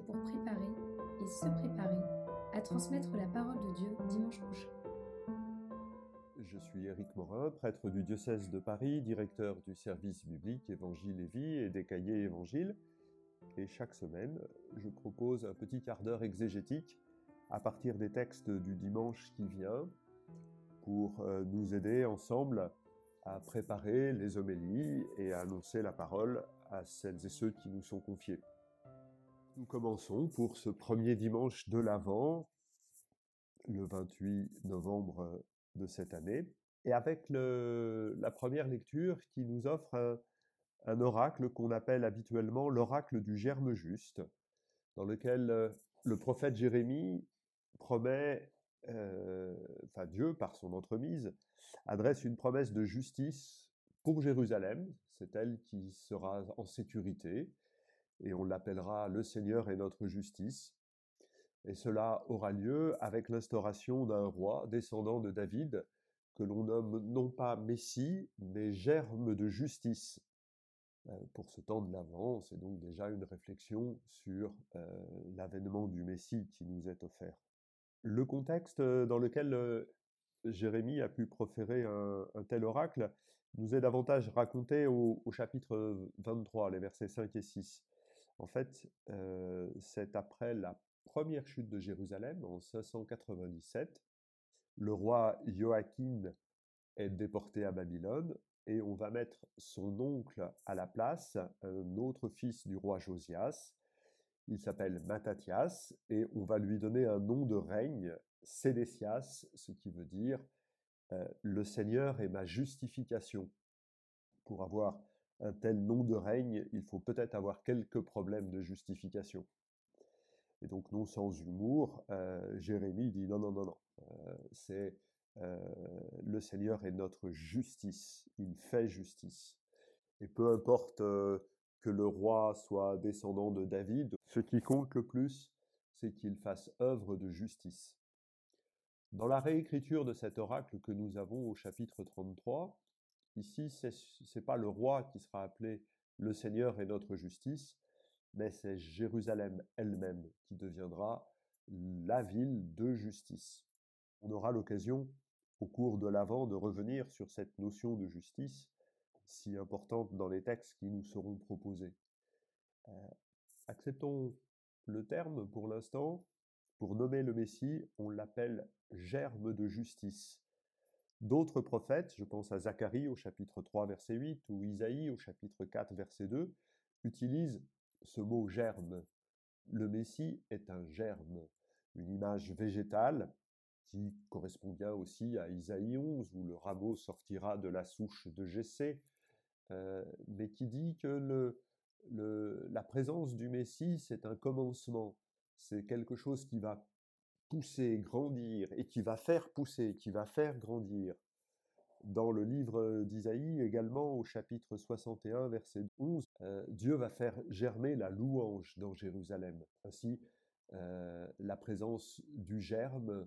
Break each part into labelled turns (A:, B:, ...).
A: pour préparer et se préparer à transmettre la parole de Dieu dimanche prochain.
B: Je suis Éric Morin, prêtre du diocèse de Paris, directeur du service biblique Évangile et Vie et des cahiers Évangile. Et chaque semaine, je propose un petit quart d'heure exégétique à partir des textes du dimanche qui vient pour euh, nous aider ensemble à préparer les homélies et à annoncer la parole à celles et ceux qui nous sont confiés. Nous commençons pour ce premier dimanche de l'Avent, le 28 novembre de cette année, et avec la première lecture qui nous offre un, un oracle qu'on appelle habituellement l'oracle du germe juste, dans lequel euh, le prophète Jérémie promet euh, enfin Dieu, par son entremise, adresse une promesse de justice pour Jérusalem. C'est elle qui sera en sécurité, et on l'appellera le Seigneur et notre justice. Et cela aura lieu avec l'instauration d'un roi descendant de David, que l'on nomme non pas Messie, mais germe de justice. Euh, pour ce temps de l'Avent, c'est donc déjà une réflexion sur euh, l'avènement du Messie qui nous est offert. Le contexte dans lequel Jérémie a pu proférer un, tel oracle nous est davantage raconté au, chapitre 23, les versets 5 et 6. En fait, c'est après la première chute de Jérusalem en 597. Le roi Joachim est déporté à Babylone et on va mettre son oncle à la place, un autre fils du roi Josias, il s'appelle Mattathias et on va lui donner un nom de règne, Sédécias, ce qui veut dire euh, le Seigneur est ma justification. Pour avoir un tel nom de règne, il faut peut-être avoir quelques problèmes de justification. Et donc, non sans humour, euh, Jérémie dit non, non, non, non, euh, c'est le Seigneur est notre justice, il fait justice. Et peu importe que le roi soit descendant de David. Ce qui compte le plus, c'est qu'il fasse œuvre de justice. Dans la réécriture de cet oracle que nous avons au chapitre 33, ici, ce n'est pas le roi qui sera appelé le Seigneur et notre justice, mais c'est Jérusalem elle-même qui deviendra la ville de justice. On aura l'occasion, au cours de l'Avent, de revenir sur cette notion de justice si importante dans les textes qui nous seront proposés. Euh, acceptons le terme pour l'instant. Pour nommer le Messie, on l'appelle germe de justice. D'autres prophètes, je pense à Zacharie au chapitre 3 verset 8 ou Isaïe au chapitre 4 verset 2, utilisent ce mot germe. Le Messie est un germe, une image végétale qui correspond bien aussi à Isaïe 11 où le rameau sortira de la souche de Jessé, euh, mais qui dit que la présence du Messie, c'est un commencement, c'est quelque chose qui va pousser, grandir, et qui va faire pousser, qui va faire grandir. Dans le livre d'Isaïe, également au chapitre 61, verset 11, euh, Dieu va faire germer la louange dans Jérusalem. Ainsi, euh, la présence du germe,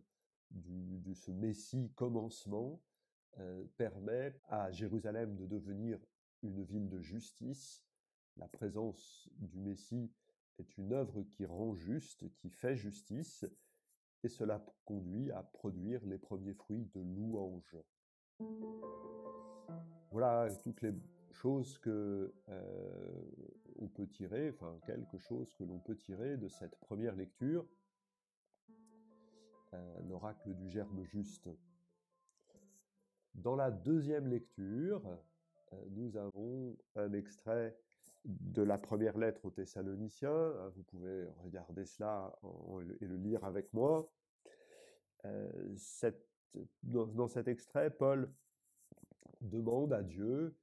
B: de ce Messie commencement, euh, permet à Jérusalem de devenir une ville de justice. La présence du Messie est une œuvre qui rend juste, qui fait justice, et cela conduit à produire les premiers fruits de louange. Voilà toutes les choses que quelque chose que l'on peut tirer de cette première lecture, euh, l'oracle du germe juste. Dans la deuxième lecture, euh, nous avons un extrait de la première lettre aux Thessaloniciens. Hein, vous pouvez regarder cela et le lire avec moi. Euh, dans, cet extrait, Paul demande à Dieu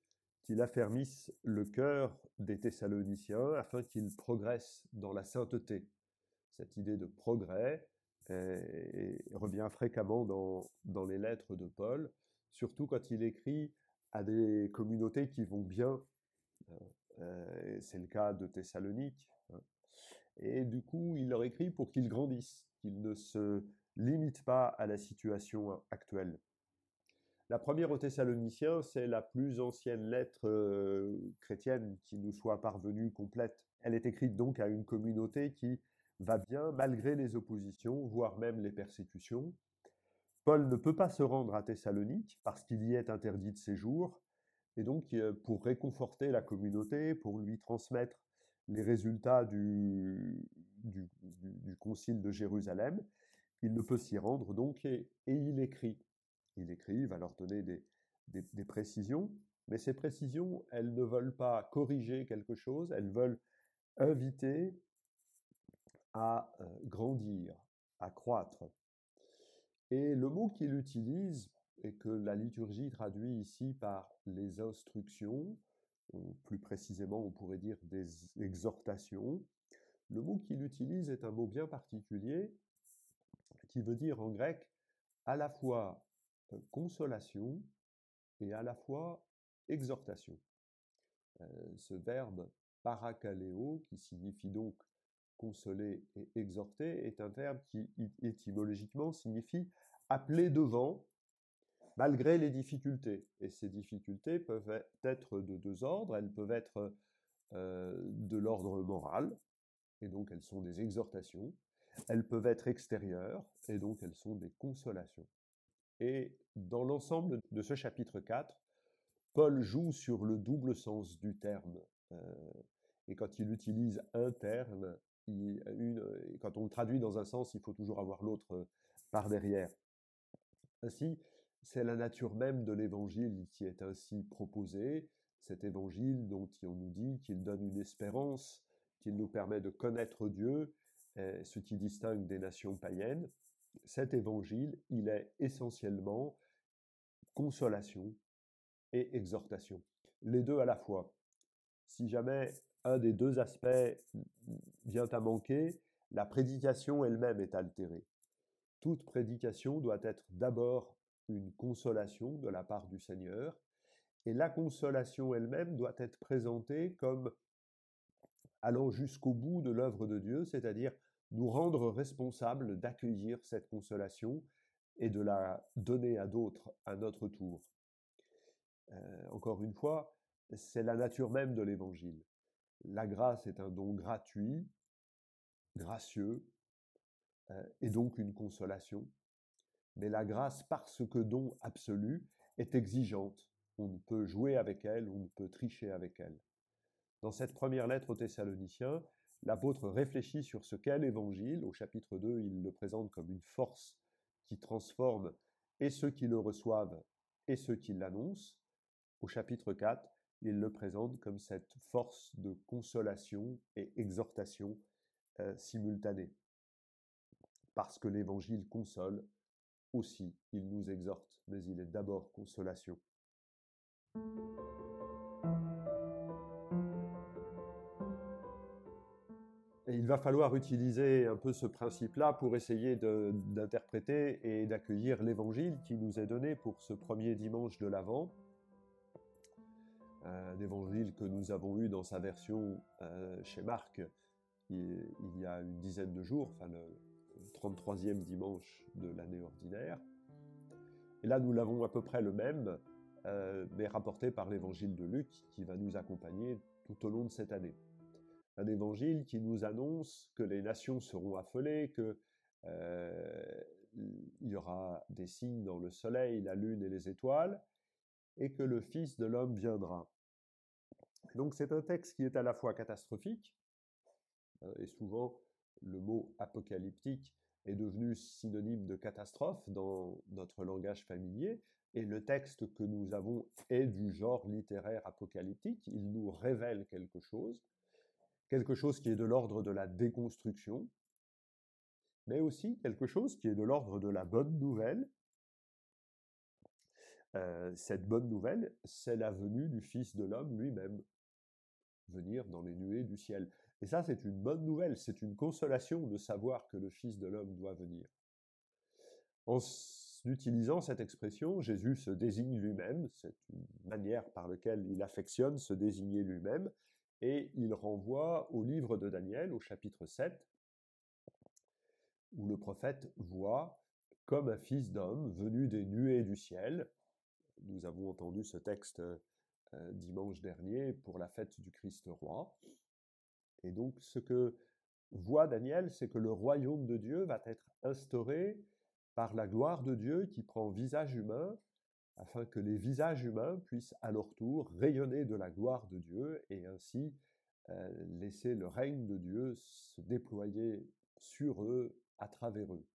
B: qu'il affermisse le cœur des Thessaloniciens afin qu'ils progressent dans la sainteté. Cette idée de progrès revient fréquemment dans les lettres de Paul, surtout quand il écrit à des communautés qui vont bien. Euh, c'est le cas de Thessalonique. Hein. Et du coup, il leur écrit pour qu'ils grandissent, qu'ils ne se limitent pas à la situation actuelle. La première aux Thessaloniciens, c'est la plus ancienne lettre euh, chrétienne qui nous soit parvenue complète. Elle est écrite donc à une communauté qui va bien malgré les oppositions, voire même les persécutions. Paul ne peut pas se rendre à Thessalonique parce qu'il y est interdit de séjour, et donc pour réconforter la communauté, pour lui transmettre les résultats du, concile de Jérusalem, il ne peut s'y rendre donc et, il écrit. Il écrit, il va leur donner des, des, précisions, mais ces précisions, elles ne veulent pas corriger quelque chose, elles veulent inviter à euh, grandir, à croître. Et le mot qu'il utilise, et que la liturgie traduit ici par les instructions, plus précisément on pourrait dire des exhortations, le mot qu'il utilise est un mot bien particulier qui veut dire en grec à la fois euh, consolation et à la fois exhortation. Euh, ce verbe parakaleo, qui signifie donc consoler et exhorter, est un verbe qui étymologiquement signifie appeler devant malgré les difficultés. Et ces difficultés peuvent être de deux ordres. Elles peuvent être euh, de l'ordre moral, et donc elles sont des exhortations. Elles peuvent être extérieures, et donc elles sont des consolations. Et dans l'ensemble de ce chapitre 4, Paul joue sur le double sens du terme. Euh, et quand il utilise un terme, une, quand on le traduit dans un sens, il faut toujours avoir l'autre par derrière. Ainsi, c'est la nature même de l'évangile qui est ainsi proposée, cet évangile dont on nous dit qu'il donne une espérance, qu'il nous permet de connaître Dieu, ce qui distingue des nations païennes. Cet évangile, il est essentiellement consolation et exhortation, les deux à la fois. Si jamais un des deux aspects vient à manquer, la prédication elle-même est altérée. Toute prédication doit être d'abord une consolation de la part du Seigneur, et la consolation elle-même doit être présentée comme allant jusqu'au bout de l'œuvre de Dieu, c'est-à-dire nous rendre responsables d'accueillir cette consolation et de la donner à d'autres à notre tour. Euh, encore une fois, c'est la nature même de l'Évangile. La grâce est un don gratuit, gracieux, euh, et donc une consolation. Mais la grâce, parce que don absolu, est exigeante. On ne peut jouer avec elle, on ne peut tricher avec elle. Dans cette première lettre aux Thessaloniciens, l'apôtre réfléchit sur ce qu'est l'évangile. Au chapitre 2, il le présente comme une force qui transforme et ceux qui le reçoivent et ceux qui l'annoncent. Au chapitre 4, il le présente comme cette force de consolation et exhortation euh, simultanée. Parce que l'évangile console, aussi il nous exhorte, mais il est d'abord consolation. Il va falloir utiliser un peu ce principe-là pour essayer d'interpréter et d'accueillir l'évangile qui nous est donné pour ce premier dimanche de l'Avent. Un évangile que nous avons eu dans sa version euh, chez Marc il, y a une dizaine de jours, 33e dimanche de l'année ordinaire. Et là, nous l'avons à peu près le même, euh, mais rapporté par l'évangile de Luc, qui va nous accompagner tout au long de cette année. Un évangile qui nous annonce que les nations seront affolées, que euh, il y aura des signes dans le soleil, la lune et les étoiles, et que le Fils de l'homme viendra. Donc c'est un texte qui est à la fois catastrophique, euh, et souvent le mot apocalyptique est devenu synonyme de catastrophe dans notre langage familier, et le texte que nous avons est du genre littéraire apocalyptique, il nous révèle quelque chose, quelque chose qui est de l'ordre de la déconstruction, mais aussi quelque chose qui est de l'ordre de la bonne nouvelle. Euh, cette bonne nouvelle, c'est la venue du Fils de l'homme lui-même, venir dans les nuées du ciel. Et ça, c'est une bonne nouvelle, c'est une consolation de savoir que le Fils de l'homme doit venir. En utilisant cette expression, Jésus se désigne lui-même, c'est une manière par laquelle il affectionne se désigner lui-même, et il renvoie au livre de Daniel, au chapitre 7, où le prophète voit comme un fils d'homme venu des nuées du ciel. Nous avons entendu ce texte euh, dimanche dernier pour la fête du Christ roi. Et donc, ce que voit Daniel, c'est que le royaume de Dieu va être instauré par la gloire de Dieu qui prend visage humain, afin que les visages humains puissent à leur tour rayonner de la gloire de Dieu et ainsi euh, laisser le règne de Dieu se déployer sur eux, à travers eux.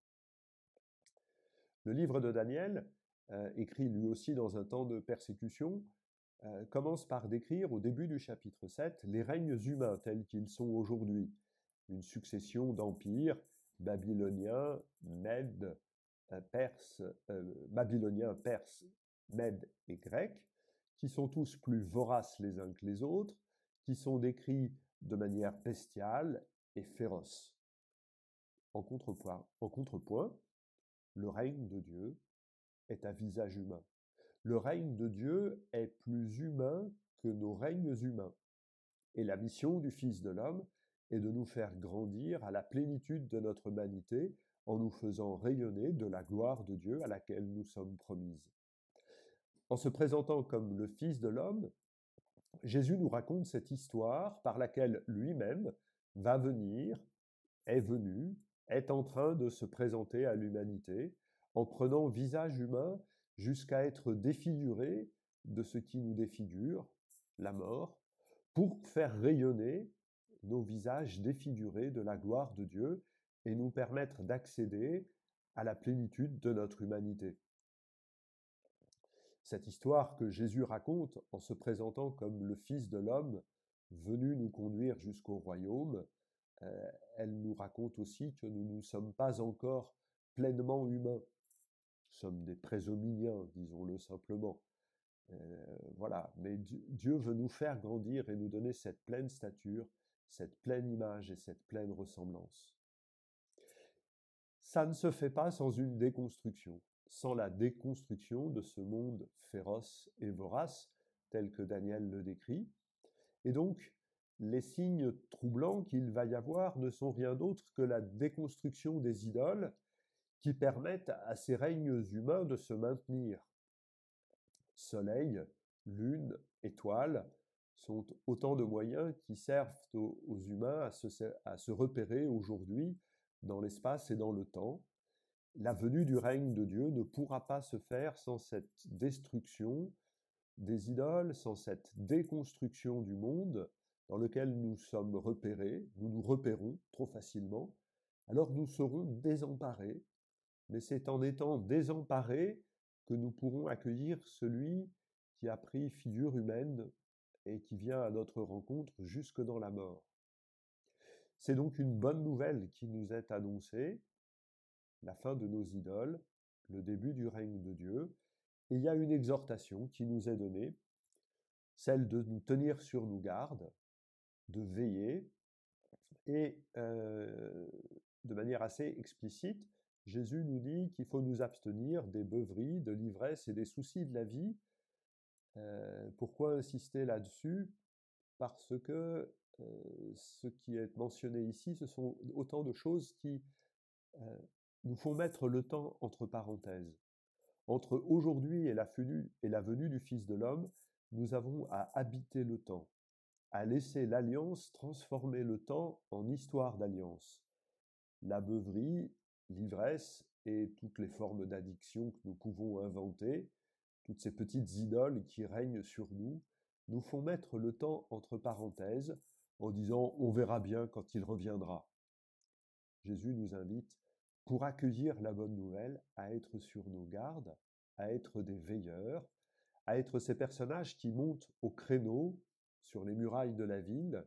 B: Le livre de Daniel, euh, écrit lui aussi dans un temps de persécution, euh, commence par décrire au début du chapitre 7 les règnes humains tels qu'ils sont aujourd'hui. Une succession d'empires babyloniens, mèdes, perses, babyloniens, perses, mèdes et grecs, qui sont tous plus voraces les uns que les autres, qui sont décrits de manière bestiale et féroce. En contrepoint, en contrepoint, le règne de Dieu est à visage humain. Le règne de Dieu est plus humain que nos règnes humains. Et la mission du Fils de l'homme est de nous faire grandir à la plénitude de notre humanité en nous faisant rayonner de la gloire de Dieu à laquelle nous sommes promises. En se présentant comme le Fils de l'homme, Jésus nous raconte cette histoire par laquelle lui-même va venir, est venu, est en train de se présenter à l'humanité en prenant visage humain jusqu'à être défiguré de ce qui nous défigure, la mort, pour faire rayonner nos visages défigurés de la gloire de Dieu et nous permettre d'accéder à la plénitude de notre humanité. Cette histoire que Jésus raconte en se présentant comme le Fils de l'homme venu nous conduire jusqu'au royaume, euh, elle nous raconte aussi que nous ne sommes pas encore pleinement humains. Sommes des présominiens, disons-le simplement. Euh, voilà, mais Dieu veut nous faire grandir et nous donner cette pleine stature, cette pleine image et cette pleine ressemblance. Ça ne se fait pas sans une déconstruction sans la déconstruction de ce monde féroce et vorace, tel que Daniel le décrit. Et donc, les signes troublants qu'il va y avoir ne sont rien d'autre que la déconstruction des idoles qui permettent à ces règnes humains de se maintenir. Soleil, lune, étoile sont autant de moyens qui servent aux, humains à se, à se repérer aujourd'hui dans l'espace et dans le temps, la venue du règne de Dieu ne pourra pas se faire sans cette destruction des idoles, sans cette déconstruction du monde dans lequel nous sommes repérés, nous nous repérons trop facilement, alors nous serons désemparés, mais c'est en étant désemparés que nous pourrons accueillir celui qui a pris figure humaine et qui vient à notre rencontre jusque dans la mort. C'est donc une bonne nouvelle qui nous est annoncée, la fin de nos idoles, le début du règne de Dieu, et il y a une exhortation qui nous est donnée, celle de nous tenir sur nos gardes, de veiller, et euh, de manière assez explicite, Jésus nous dit qu'il faut nous abstenir des beuveries, de l'ivresse et des soucis de la vie. Euh, pourquoi insister là-dessus? Parce que euh, ce qui est mentionné ici, ce sont autant de choses qui nous font mettre le temps entre parenthèses. Entre aujourd'hui et la, venue, du Fils de l'homme, nous avons à habiter le temps, à laisser l'alliance transformer le temps en histoire d'alliance. La beuverie, l'ivresse et toutes les formes d'addiction que nous pouvons inventer, toutes ces petites idoles qui règnent sur nous, nous font mettre le temps entre parenthèses en disant on verra bien quand il reviendra. Jésus nous invite pour accueillir la bonne nouvelle, à être sur nos gardes, à être des veilleurs, à être ces personnages qui montent au créneau sur les murailles de la ville,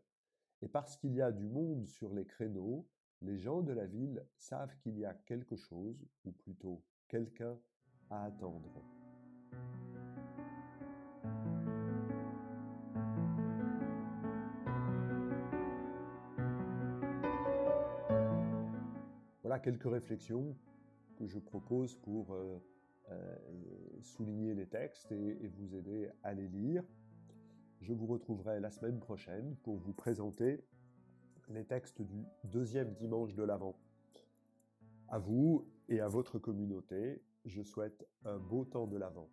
B: et parce qu'il y a du monde sur les créneaux, les gens de la ville savent qu'il y a quelque chose, ou plutôt quelqu'un, à attendre. quelques réflexions que je propose pour euh, euh, souligner les textes et, vous aider à les lire. Je vous retrouverai la semaine prochaine pour vous présenter les textes du deuxième dimanche de l'Avent. À vous et à votre communauté, je souhaite un beau temps de l'Avent.